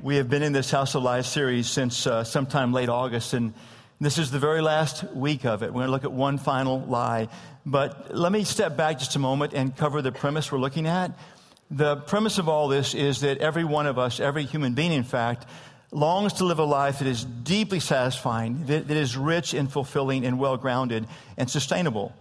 We have been in this House of Lies series since uh, sometime late August, and this is the very last week of it. We're going to look at one final lie. But let me step back just a moment and cover the premise we're looking at. The premise of all this is that every one of us, every human being, in fact, longs to live a life that is deeply satisfying, that, that is rich and fulfilling and well grounded and sustainable.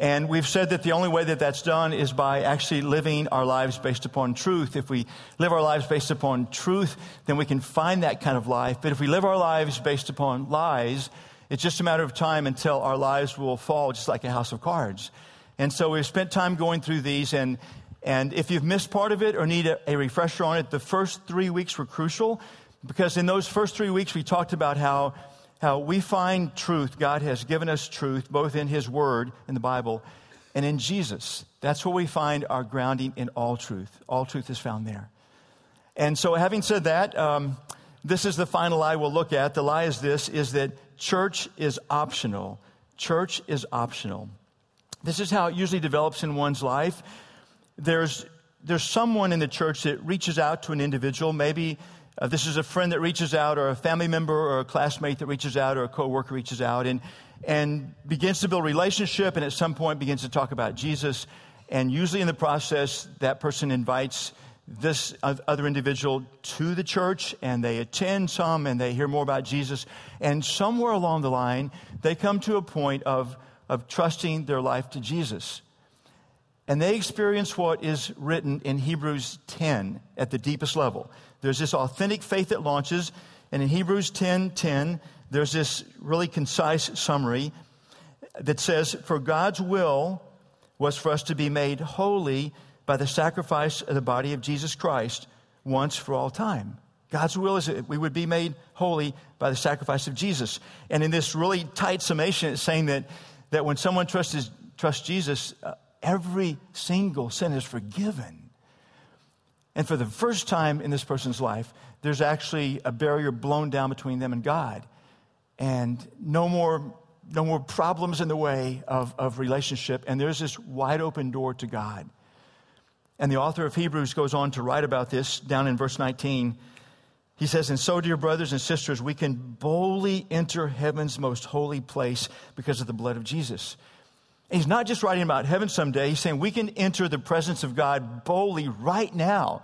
And we've said that the only way that that's done is by actually living our lives based upon truth. If we live our lives based upon truth, then we can find that kind of life. But if we live our lives based upon lies, it's just a matter of time until our lives will fall just like a house of cards. And so we've spent time going through these and and if you've missed part of it or need a, a refresher on it, the first three weeks were crucial because in those first three weeks we talked about how how we find truth. God has given us truth both in His Word, in the Bible, and in Jesus. That's where we find our grounding in all truth. All truth is found there. And so, having said that, um, this is the final lie we'll look at. The lie is this: is that church is optional. Church is optional. This is how it usually develops in one's life. There's there's someone in the church that reaches out to an individual, maybe uh, this is a friend that reaches out, or a family member, or a classmate that reaches out, or a coworker reaches out, and and begins to build relationship, and at some point begins to talk about Jesus. And usually in the process, that person invites this other individual to the church, and they attend some, and they hear more about Jesus. And somewhere along the line, they come to a point of of trusting their life to Jesus. And they experience what is written in Hebrews 10 at the deepest level. There's this authentic faith that launches, and in Hebrews 10 10, there's this really concise summary that says, For God's will was for us to be made holy by the sacrifice of the body of Jesus Christ once for all time. God's will is that we would be made holy by the sacrifice of Jesus. And in this really tight summation, it's saying that, that when someone trusts, trusts Jesus, uh, every single sin is forgiven. And for the first time in this person's life, there's actually a barrier blown down between them and God. And no more, no more problems in the way of, of relationship. And there's this wide open door to God. And the author of Hebrews goes on to write about this down in verse 19. He says, And so, dear brothers and sisters, we can boldly enter heaven's most holy place because of the blood of Jesus. He's not just writing about heaven someday. He's saying we can enter the presence of God boldly right now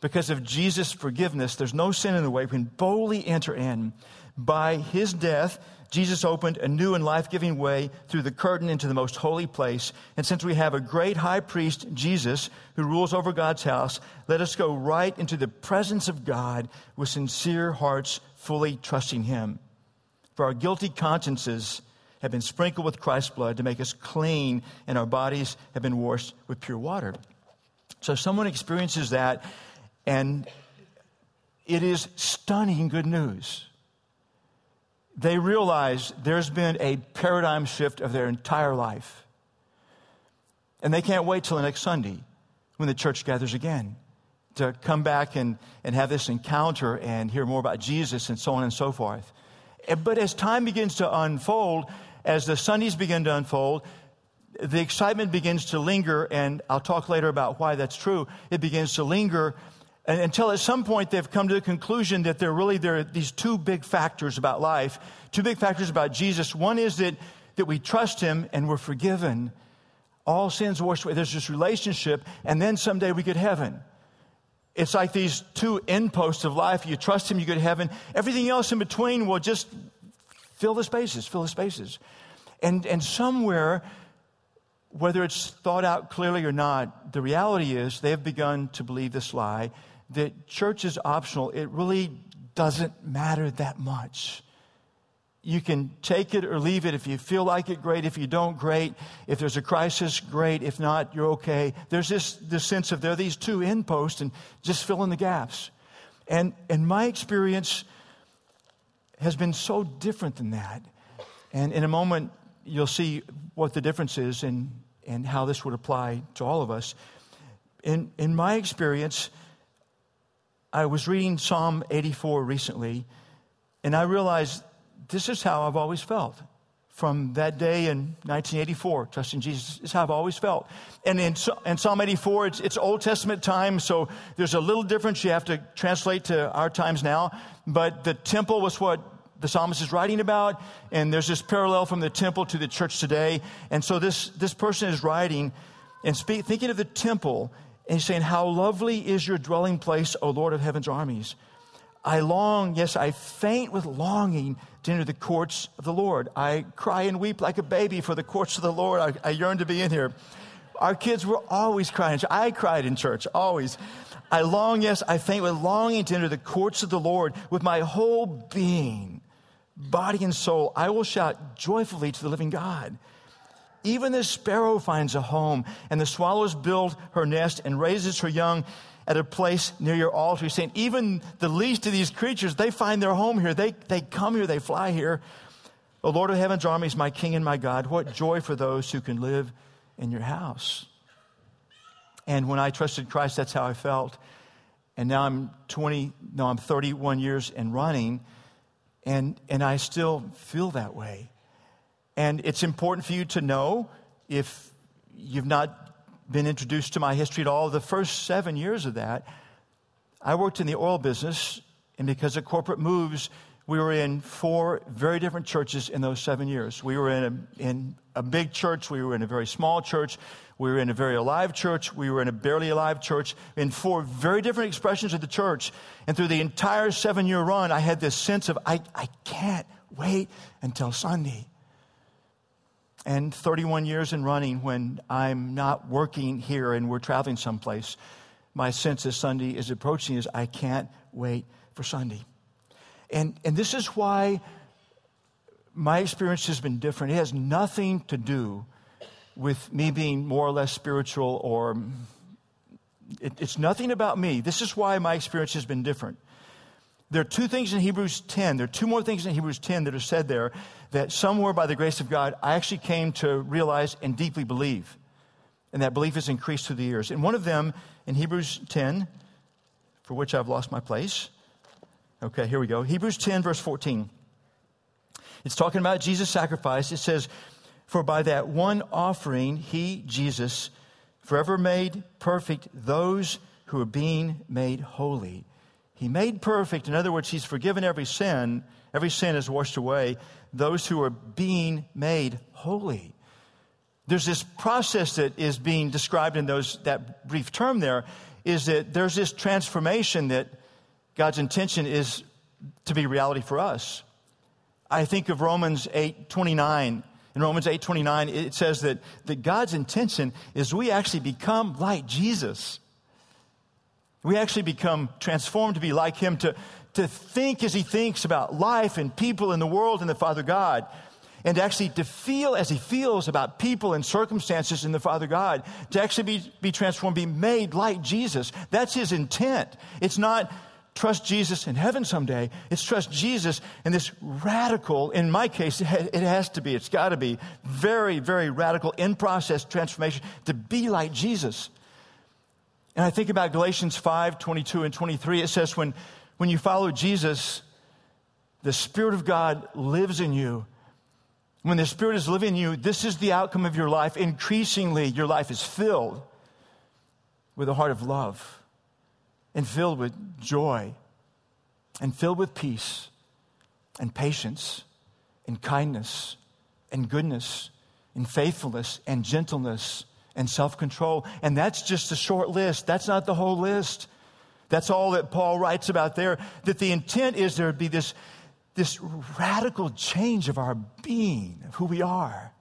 because of Jesus' forgiveness. There's no sin in the way. We can boldly enter in. By his death, Jesus opened a new and life giving way through the curtain into the most holy place. And since we have a great high priest, Jesus, who rules over God's house, let us go right into the presence of God with sincere hearts, fully trusting him. For our guilty consciences, have been sprinkled with Christ's blood to make us clean, and our bodies have been washed with pure water. So someone experiences that, and it is stunning good news. They realize there's been a paradigm shift of their entire life. And they can't wait till the next Sunday when the church gathers again to come back and, and have this encounter and hear more about Jesus and so on and so forth. Eh, but as time begins to unfold, as the Sundays begin to unfold, the excitement begins to linger, and I'll talk later about why that's true. It begins to linger until at some point they've come to the conclusion that there really there are these two big factors about life, two big factors about Jesus. One is that, that we trust him and we're forgiven. All sins washed away. There's this relationship, and then someday we get heaven. It's like these two end posts of life. You trust him, you get heaven. Everything else in between will just Fill the spaces, fill the spaces. And, and somewhere, whether it's thought out clearly or not, the reality is they have begun to believe this lie that church is optional. It really doesn't matter that much. You can take it or leave it. If you feel like it, great. If you don't, great. If there's a crisis, great. If not, you're okay. There's this, this sense of there are these two end posts and just fill in the gaps. And in my experience, has been so different than that. And in a moment, you'll see what the difference is and, and how this would apply to all of us. In, in my experience, I was reading Psalm 84 recently, and I realized this is how I've always felt from that day in 1984. Trusting Jesus is how I've always felt. And in, in Psalm 84, it's, it's Old Testament time, so there's a little difference you have to translate to our times now. But the temple was what the psalmist is writing about, and there's this parallel from the temple to the church today. And so this, this person is writing and speak, thinking of the temple, and he's saying, How lovely is your dwelling place, O Lord of heaven's armies. I long, yes, I faint with longing to enter the courts of the Lord. I cry and weep like a baby for the courts of the Lord. I, I yearn to be in here. Our kids were always crying. I cried in church, always. I long, yes, I faint with longing to enter the courts of the Lord with my whole being, body and soul. I will shout joyfully to the living God. Even the sparrow finds a home, and the swallows build her nest and raises her young at a place near your altar. He's saying, even the least of these creatures, they find their home here. They, they come here, they fly here. O Lord of heaven's armies, my King and my God, what joy for those who can live in your house. And when I trusted Christ, that's how I felt. And now I'm 20, no, I'm 31 years and running, and, and I still feel that way. And it's important for you to know if you've not been introduced to my history at all, the first seven years of that, I worked in the oil business, and because of corporate moves, we were in four very different churches in those seven years. We were in a, in a big church, we were in a very small church, we were in a very alive church, we were in a barely alive church, in four very different expressions of the church. And through the entire seven year run, I had this sense of, I, I can't wait until Sunday and 31 years in running when I'm not working here and we're traveling someplace, my sense as Sunday is approaching is I can't wait for Sunday. And, and this is why my experience has been different. It has nothing to do with me being more or less spiritual or it, it's nothing about me. This is why my experience has been different. There are two things in Hebrews 10. There are two more things in Hebrews 10 that are said there that somewhere by the grace of God, I actually came to realize and deeply believe. And that belief has increased through the years. And one of them in Hebrews 10, for which I've lost my place. Okay, here we go. Hebrews 10, verse 14. It's talking about Jesus' sacrifice. It says, For by that one offering, he, Jesus, forever made perfect those who are being made holy. He made perfect. In other words, He's forgiven every sin. Every sin is washed away. Those who are being made holy. There's this process that is being described in those, that brief term there is that there's this transformation that God's intention is to be reality for us. I think of Romans 8:29. In Romans 8:29 it says that, that God's intention is we actually become like Jesus. We actually become transformed to be like Him, to, to think as He thinks about life and people in the world and the Father God, and actually to feel as He feels about people and circumstances in the Father God, to actually be, be transformed, be made like Jesus. That's His intent. It's not trust Jesus in heaven someday. It's trust Jesus in this radical, in my case, it has to be, it's got to be very, very radical in process transformation to be like Jesus. And I think about Galatians 5 22 and 23. It says, when, when you follow Jesus, the Spirit of God lives in you. When the Spirit is living in you, this is the outcome of your life. Increasingly, your life is filled with a heart of love and filled with joy and filled with peace and patience and kindness and goodness and faithfulness and gentleness and self control. And that's just a short list. That's not the whole list. That's all that Paul writes about there. That the intent is there would be this, this radical change of our being, of who we are.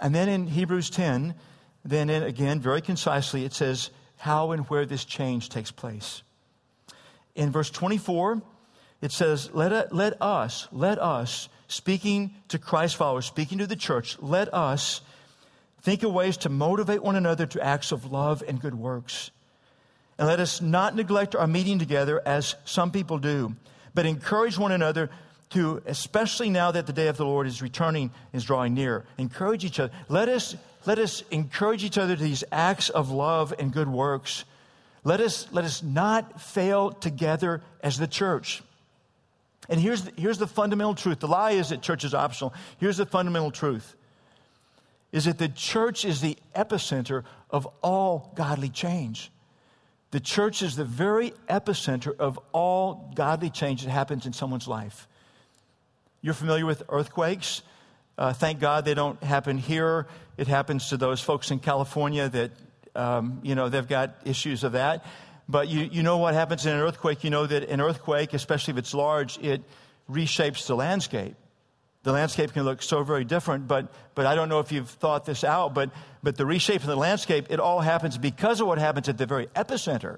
And then in Hebrews 10, then in, again, very concisely, it says how and where this change takes place. In verse 24, it says, let, it, let us, let us, speaking to Christ followers, speaking to the church, let us Think of ways to motivate one another to acts of love and good works. And let us not neglect our meeting together as some people do, but encourage one another to, especially now that the day of the Lord is returning, is drawing near. Encourage each other. Let us, let us encourage each other to these acts of love and good works. Let us, let us not fail together as the church. And here's the, here's the fundamental truth. The lie is that church is optional. Here's the fundamental truth is that the church is the epicenter of all godly change. The church is the very epicenter of all godly change that happens in someone's life. You're familiar with earthquakes. Uh, thank God they don't happen here. It happens to those folks in California that, um, you know, they've got issues of that. But you, you know what happens in an earthquake. You know that an earthquake, especially if it's large, it reshapes the landscape. The landscape can look so very different, but, but I don't know if you've thought this out, but, but the reshaping of the landscape, it all happens because of what happens at the very epicenter.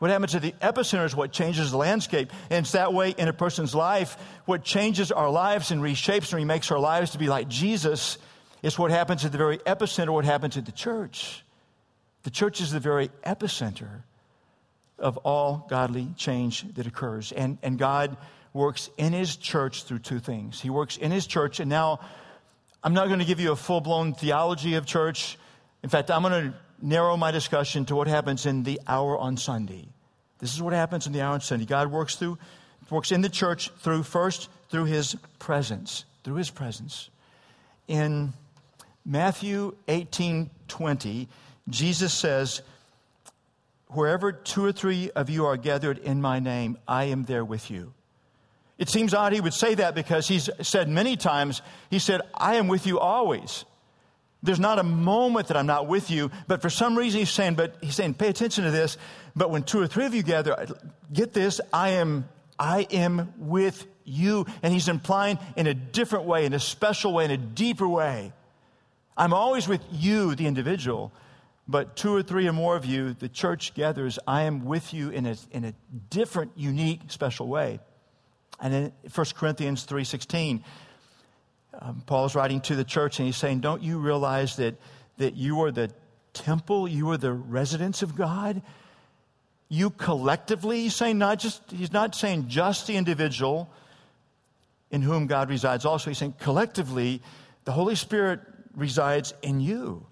What happens at the epicenter is what changes the landscape. And it's that way in a person's life. What changes our lives and reshapes and remakes our lives to be like Jesus is what happens at the very epicenter, what happens at the church. The church is the very epicenter of all godly change that occurs. And, and God works in His church through two things. He works in His church, and now I'm not going to give you a full blown theology of church. In fact, I'm going to narrow my discussion to what happens in the hour on Sunday. This is what happens in the hour on Sunday. God works through, works in the church through first through His presence, through His presence. In Matthew 18 20, Jesus says, Wherever two or three of you are gathered in my name, I am there with you. It seems odd he would say that because he's said many times, he said, I am with you always. There's not a moment that I'm not with you, but for some reason he's saying, but he's saying, pay attention to this. But when two or three of you gather, get this, I am, I am with you. And he's implying in a different way, in a special way, in a deeper way. I'm always with you, the individual, but two or three or more of you, the church gathers, I am with you in a, in a different, unique, special way. And in 1 Corinthians 3.16, um, Paul's writing to the church and he's saying, don't you realize that, that you are the temple, you are the residence of God? You collectively, he's saying not just, he's not saying just the individual in whom God resides also. He's saying collectively, the Holy Spirit resides in you.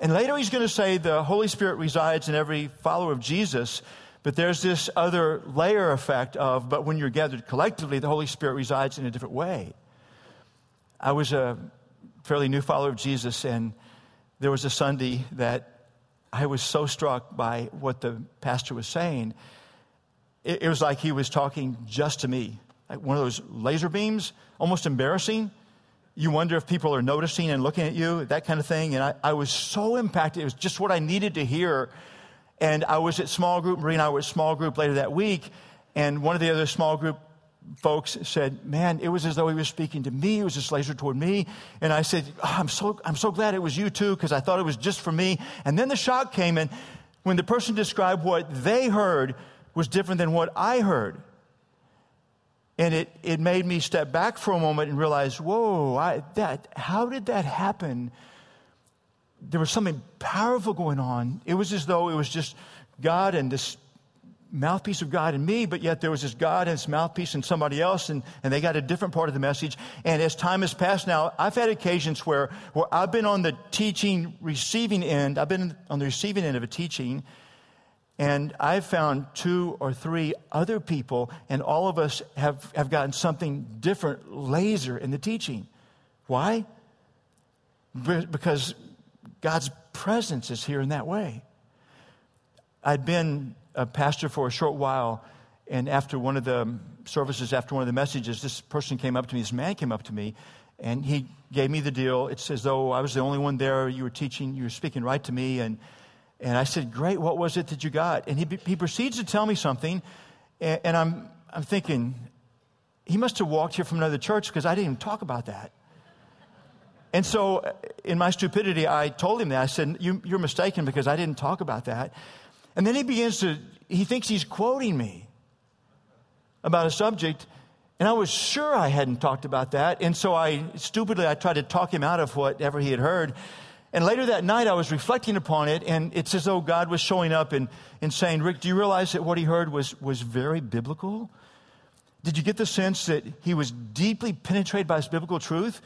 And later he's going to say the Holy Spirit resides in every follower of Jesus, but there's this other layer effect of, but when you're gathered collectively, the Holy Spirit resides in a different way. I was a fairly new follower of Jesus, and there was a Sunday that I was so struck by what the pastor was saying. It, it was like he was talking just to me, like one of those laser beams, almost embarrassing you wonder if people are noticing and looking at you, that kind of thing. And I, I was so impacted. It was just what I needed to hear. And I was at small group, Marie and I were at small group later that week. And one of the other small group folks said, Man, it was as though he was speaking to me. It was just laser toward me. And I said, oh, I'm, so, I'm so glad it was you too, because I thought it was just for me. And then the shock came in when the person described what they heard was different than what I heard. And it, it made me step back for a moment and realize, whoa, I, that, how did that happen? There was something powerful going on. It was as though it was just God and this mouthpiece of God and me, but yet there was this God and this mouthpiece and somebody else, and, and they got a different part of the message. And as time has passed now, I've had occasions where, where I've been on the teaching, receiving end, I've been on the receiving end of a teaching, and I've found two or three other people, and all of us have, have gotten something different, laser in the teaching. Why? Because God's presence is here in that way. I'd been a pastor for a short while, and after one of the services, after one of the messages, this person came up to me, this man came up to me, and he gave me the deal. It's as though I was the only one there. You were teaching, you were speaking right to me, and and I said, Great, what was it that you got? And he, he proceeds to tell me something, and, and I'm, I'm thinking, he must have walked here from another church because I didn't even talk about that. And so, uh, in my stupidity, I told him that. I said, you, You're mistaken because I didn't talk about that. And then he begins to, he thinks he's quoting me about a subject. And I was sure I hadn't talked about that. And so I stupidly, I tried to talk him out of whatever he had heard. And later that night, I was reflecting upon it, and it's as though God was showing up and, and saying, Rick, do you realize that what he heard was, was very biblical? Did you get the sense that he was deeply penetrated by this biblical truth?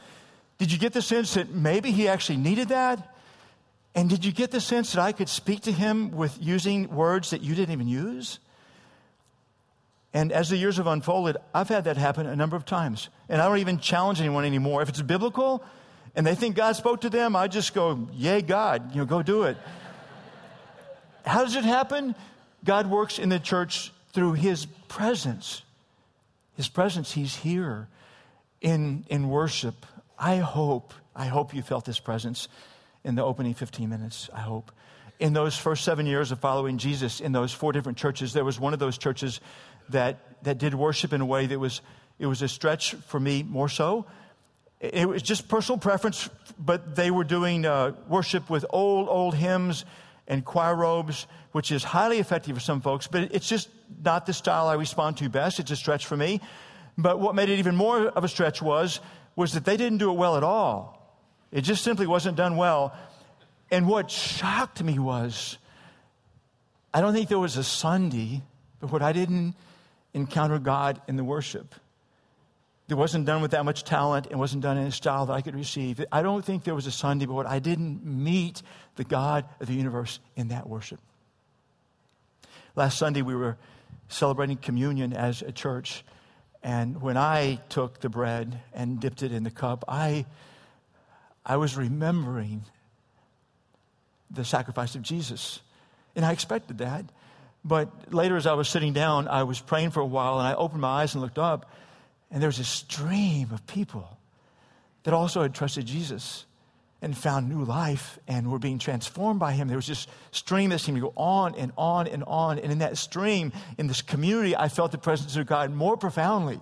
Did you get the sense that maybe he actually needed that? And did you get the sense that I could speak to him with using words that you didn't even use? And as the years have unfolded, I've had that happen a number of times. And I don't even challenge anyone anymore. If it's biblical and they think God spoke to them, I just go, Yay, God, you know, go do it. How does it happen? God works in the church through His presence. His presence, He's here in, in worship. I hope, I hope you felt this presence in the opening 15 minutes. I hope. In those first seven years of following Jesus, in those four different churches, there was one of those churches that, that did worship in a way that was, it was a stretch for me more so. It was just personal preference, but they were doing uh, worship with old, old hymns and choir robes, which is highly effective for some folks, but it's just not the style I respond to best. It's a stretch for me. But what made it even more of a stretch was, was that they didn't do it well at all. It just simply wasn't done well. And what shocked me was, I don't think there was a Sunday, but what I didn't encounter God in the worship. It wasn't done with that much talent. It wasn't done in a style that I could receive. I don't think there was a Sunday, but what I didn't meet the God of the universe in that worship. Last Sunday, we were celebrating communion as a church. And when I took the bread and dipped it in the cup, I, I was remembering the sacrifice of Jesus. And I expected that. But later, as I was sitting down, I was praying for a while, and I opened my eyes and looked up, and there was a stream of people that also had trusted Jesus and found new life and were being transformed by him. There was this stream that seemed to go on and on and on. And in that stream, in this community, I felt the presence of God more profoundly.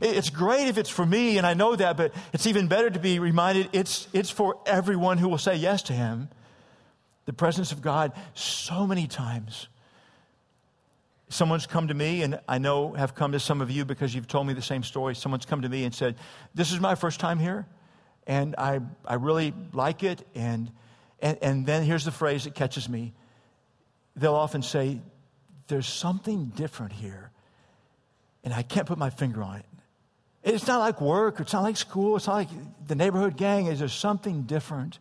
It's great if it's for me, and I know that, but it's even better to be reminded it's, it's for everyone who will say yes to him. The presence of God so many times. Someone's come to me, and I know have come to some of you because you've told me the same story. Someone's come to me and said, This is my first time here and I, I really like it. And, and, and then here's the phrase that catches me. They'll often say, There's something different here, and I can't put my finger on it. It's not like work, it's not like school, it's not like the neighborhood gang. Is there something different?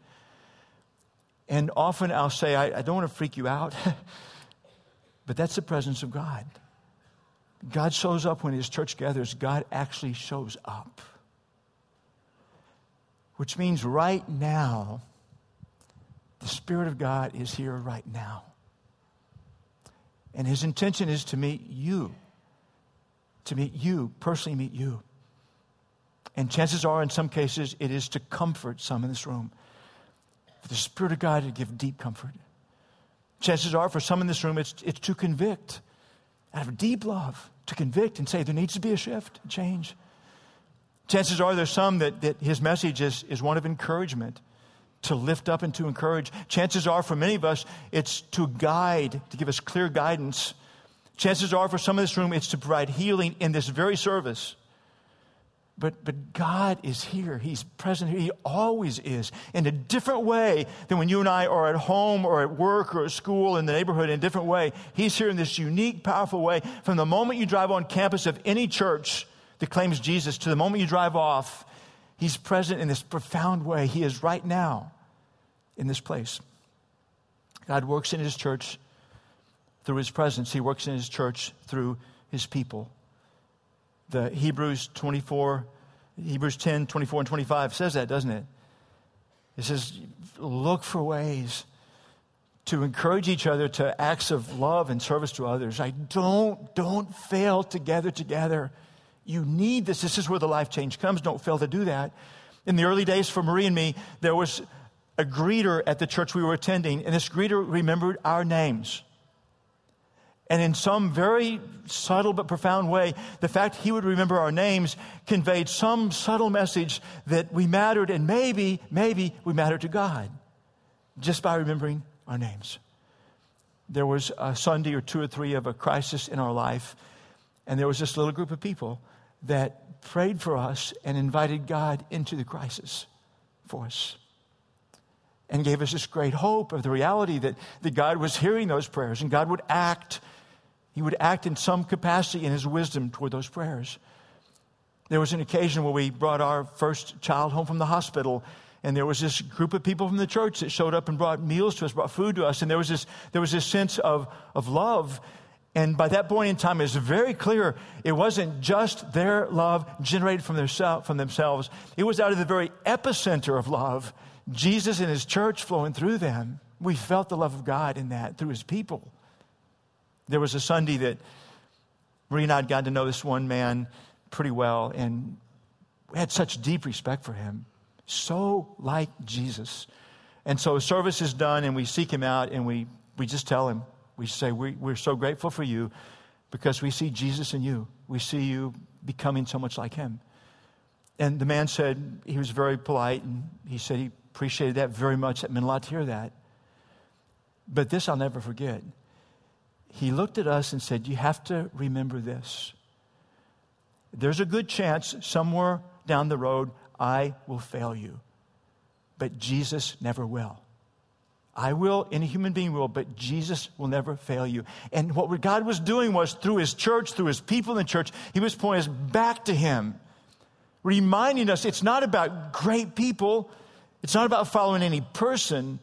And often I'll say, I, I don't want to freak you out, but that's the presence of God. God shows up when his church gathers, God actually shows up which means right now, the Spirit of God is here right now. And his intention is to meet you, to meet you, personally meet you. And chances are, in some cases, it is to comfort some in this room. For the Spirit of God to give deep comfort. Chances are, for some in this room, it's, it's to convict out of deep love, to convict and say there needs to be a shift, a change. Chances are there's some that, that his message is, is one of encouragement, to lift up and to encourage. Chances are for many of us, it's to guide, to give us clear guidance. Chances are for some of this room, it's to provide healing in this very service. But, but God is here. He's present. He always is in a different way than when you and I are at home or at work or at school in the neighborhood in a different way. He's here in this unique, powerful way. From the moment you drive on campus of any church, that claims Jesus, to the moment you drive off, He's present in this profound way. He is right now in this place. God works in His church through His presence, He works in His church through His people. The Hebrews 24, Hebrews 10, 24, and 25 says that, doesn't it? It says, look for ways to encourage each other to acts of love and service to others. I don't, don't fail together, together you need this. This is where the life change comes. Don't fail to do that. In the early days for Marie and me, there was a greeter at the church we were attending, and this greeter remembered our names. And in some very subtle but profound way, the fact he would remember our names conveyed some subtle message that we mattered, and maybe, maybe we mattered to God just by remembering our names. There was a Sunday or two or three of a crisis in our life, and there was this little group of people that prayed for us and invited God into the crisis for us. And gave us this great hope of the reality that, that God was hearing those prayers and God would act. He would act in some capacity in his wisdom toward those prayers. There was an occasion where we brought our first child home from the hospital, and there was this group of people from the church that showed up and brought meals to us, brought food to us, and there was this, there was this sense of, of love And by that point in time, it was very clear it wasn't just their love generated from, their, from themselves, it was out of the very epicenter of love, Jesus and his church flowing through them. We felt the love of God in that through his people. There was a Sunday that Marie and I had gotten to know this one man pretty well, and we had such deep respect for him. So like Jesus. And so service is done, and we seek him out, and we, we just tell him, we say, we, We're so grateful for you because we see Jesus in you. We see you becoming so much like him. And the man said, he was very polite, and he said he appreciated that very much. That meant a lot to hear that. But this I'll never forget. He looked at us and said, You have to remember this. There's a good chance somewhere down the road I will fail you, but Jesus never will. I will, any human being will, but Jesus will never fail you. And what God was doing was through his church, through his people in the church, he was pointing us back to him, reminding us it's not about great people, it's not about following any person,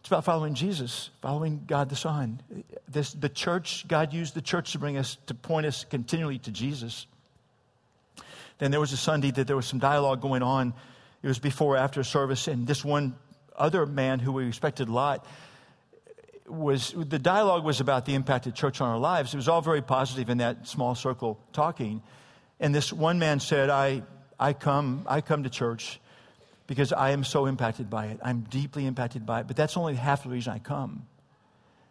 it's about following Jesus, following God the Son. This, the church, God used the church to bring us, to point us continually to Jesus. Then there was a Sunday that there was some dialogue going on. It was before after service, and this one other man who we respected a lot was the dialogue was about the impact of church on our lives. It was all very positive in that small circle talking. And this one man said, I, I, come, I come to church because I am so impacted by it. I'm deeply impacted by it, but that's only half the reason I come.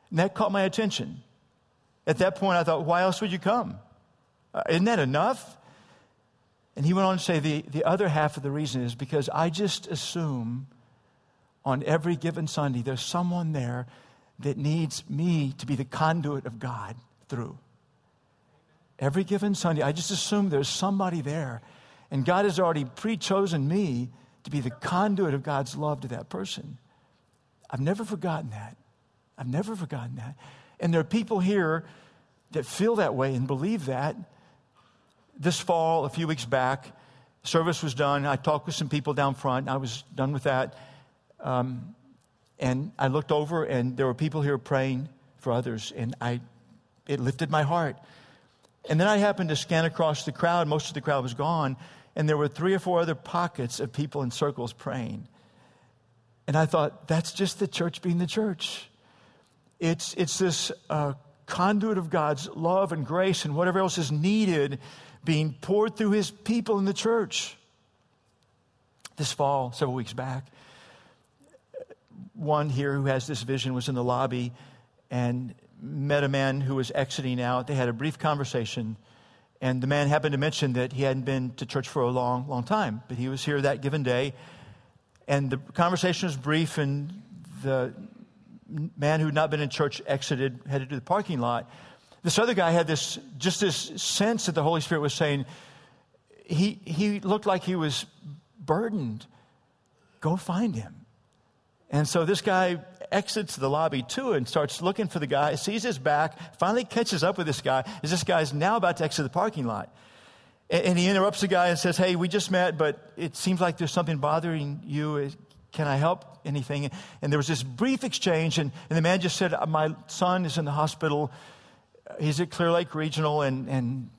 And that caught my attention. At that point, I thought, why else would you come? Uh, isn't that enough? And he went on to say, the, the other half of the reason is because I just assume on every given Sunday, there's someone there that needs me to be the conduit of God through. Every given Sunday, I just assume there's somebody there. And God has already pre chosen me to be the conduit of God's love to that person. I've never forgotten that. I've never forgotten that. And there are people here that feel that way and believe that. This fall, a few weeks back, service was done. I talked with some people down front. I was done with that. Um, and I looked over, and there were people here praying for others, and I, it lifted my heart. And then I happened to scan across the crowd. Most of the crowd was gone, and there were three or four other pockets of people in circles praying. And I thought, that's just the church being the church. It's, it's this uh, conduit of God's love and grace and whatever else is needed being poured through his people in the church. This fall, several weeks back, one here who has this vision was in the lobby and met a man who was exiting out. They had a brief conversation, and the man happened to mention that he hadn't been to church for a long, long time, but he was here that given day. And the conversation was brief, and the man who had not been in church exited, headed to the parking lot. This other guy had this just this sense that the Holy Spirit was saying, he, he looked like he was burdened. Go find him. And so this guy exits the lobby too and starts looking for the guy, sees his back, finally catches up with this guy as this guy's now about to exit the parking lot. And he interrupts the guy and says, Hey, we just met, but it seems like there's something bothering you. Can I help anything? And there was this brief exchange, and, and the man just said, uh, My son is in the hospital. He's at Clear Lake Regional, and, and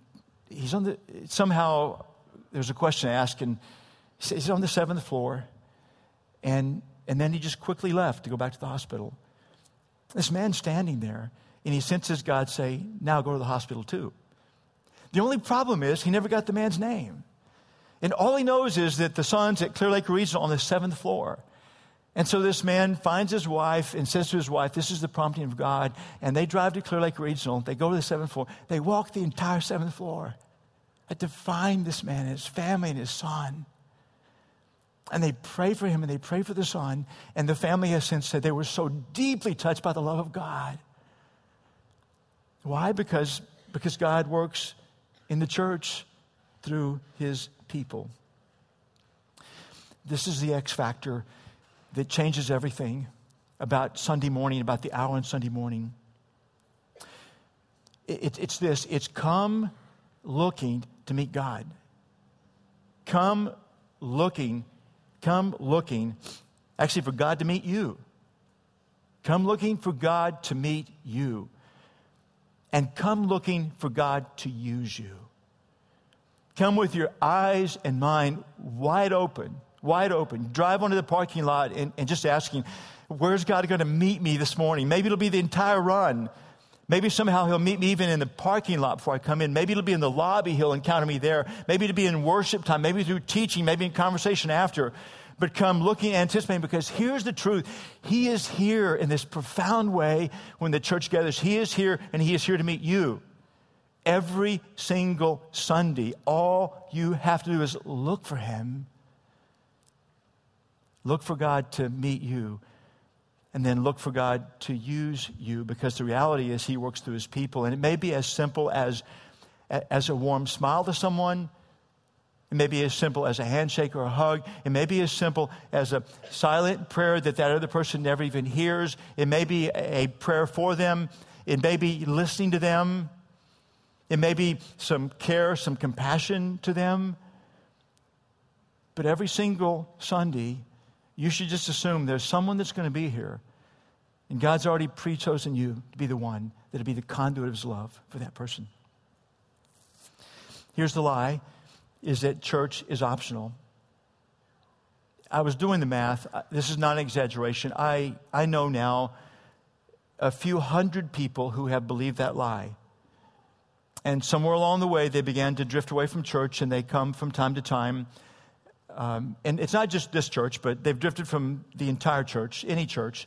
he's on the, somehow, there's a question asked, and he's on the seventh floor. And and then he just quickly left to go back to the hospital. This man standing there, and he senses God say, Now go to the hospital too. The only problem is he never got the man's name. And all he knows is that the son's at Clear Lake Regional on the seventh floor. And so this man finds his wife and says to his wife, This is the prompting of God. And they drive to Clear Lake Regional. They go to the seventh floor. They walk the entire seventh floor to find this man, and his family, and his son. And they pray for him and they pray for the son. And the family has since said they were so deeply touched by the love of God. Why? Because, because God works in the church through his people. This is the X factor that changes everything about Sunday morning, about the hour on Sunday morning. It, it's this it's come looking to meet God. Come looking Come looking, actually, for God to meet you. Come looking for God to meet you. and come looking for God to use you. Come with your eyes and mind wide open, wide open. Drive onto the parking lot and, and just asking, Where's God going to meet me this morning? Maybe it'll be the entire run. Maybe somehow he'll meet me even in the parking lot before I come in. Maybe it'll be in the lobby. He'll encounter me there. Maybe it'll be in worship time. Maybe through teaching. Maybe in conversation after. But come looking, anticipating, because here's the truth. He is here in this profound way when the church gathers. He is here and he is here to meet you. Every single Sunday, all you have to do is look for him. Look for God to meet you and then look for God to use you because the reality is He works through His people. And it may be as simple as, as a warm smile to someone. It may be as simple as a handshake or a hug. It may be as simple as a silent prayer that that other person never even hears. It may be a prayer for them. It may be listening to them. It may be some care, some compassion to them. But every single Sunday, you should just assume there's someone that's going to be here and God's already pre chosen you to be the one that'll be the conduit of his love for that person. Here's the lie is that church is optional. I was doing the math. This is not an exaggeration. I, I know now a few hundred people who have believed that lie. And somewhere along the way, they began to drift away from church and they come from time to time. Um, and it's not just this church, but they've drifted from the entire church, any church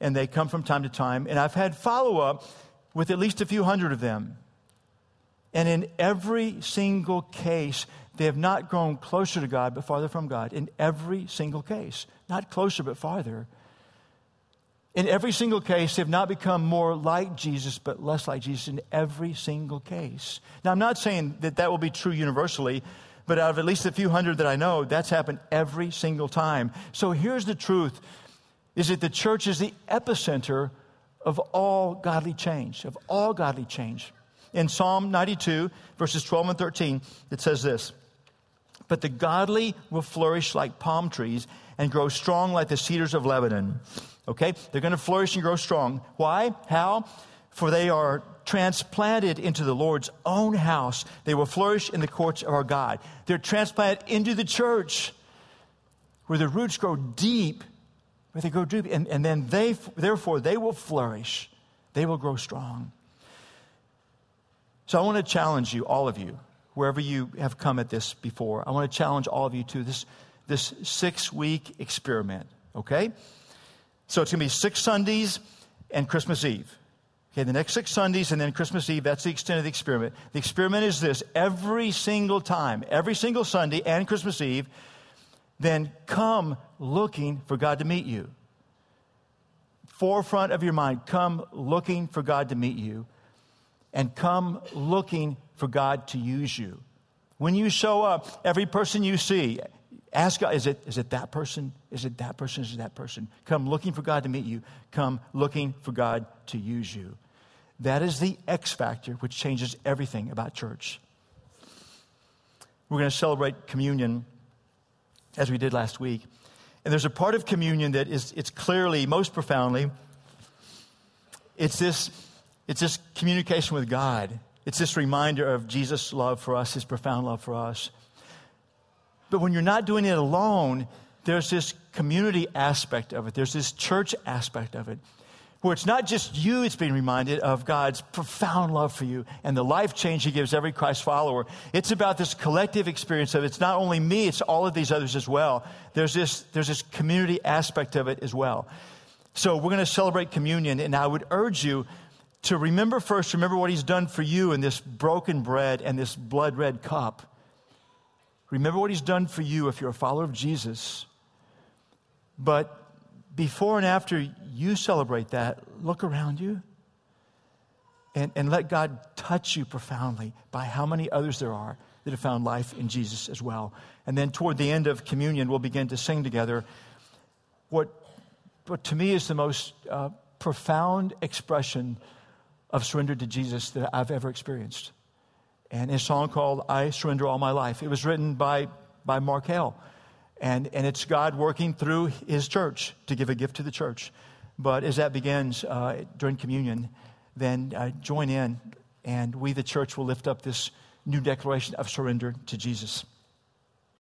and they come from time to time. And I've had follow up with at least a few hundred of them. And in every single case, they have not grown closer to God, but farther from God. In every single case. Not closer, but farther. In every single case, they have not become more like Jesus, but less like Jesus in every single case. Now, I'm not saying that that will be true universally, but out of at least a few hundred that I know, that's happened every single time. So here's the truth is that the church is the epicenter of all godly change, of all godly change. In Psalm 92, verses 12 and 13, it says this But the godly will flourish like palm trees and grow strong like the cedars of Lebanon. Okay? They're going to flourish and grow strong. Why? How? For they are transplanted into the Lord's own house. They will flourish in the courts of our God. They're transplanted into the church where the roots grow deep where they grow deep, and, and then they, therefore, they will flourish. They will grow strong. So I want to challenge you, all of you, wherever you have come at this before. I want to challenge all of you to this, this six week experiment, okay? So it's going to be six Sundays and Christmas Eve. Okay, the next six Sundays and then Christmas Eve, that's the extent of the experiment. The experiment is this every single time, every single Sunday and Christmas Eve, then come looking for God to meet you. Forefront of your mind, come looking for God to meet you and come looking for God to use you. When you show up, every person you see, ask God, is it, is it that person? Is it that person? Is it that person? Come looking for God to meet you. Come looking for God to use you. That is the X factor which changes everything about church. We're going to celebrate communion as we did last week. And there's a part of communion that is it's clearly, most profoundly, it's this, it's this communication with God. It's this reminder of Jesus' love for us, his profound love for us. But when you're not doing it alone, there's this community aspect of it, there's this church aspect of it where it's not just you it's being reminded of God's profound love for you and the life change He gives every Christ follower. It's about this collective experience of it's not only me, it's all of these others as well. There's this, there's this community aspect of it as well. So we're going to celebrate communion, and I would urge you to remember first, remember what He's done for you in this broken bread and this blood red cup. Remember what He's done for you if you're a follower of Jesus. But before and after you celebrate that, look around you and, and let God touch you profoundly by how many others there are that have found life in Jesus as well. And then toward the end of communion, we'll begin to sing together what, what to me is the most uh, profound expression of surrender to Jesus that I've ever experienced. And a song called I Surrender All My Life. It was written by, by Mark Hale. And, and it's God working through his church to give a gift to the church. But as that begins uh, during communion, then uh, join in, and we, the church, will lift up this new declaration of surrender to Jesus.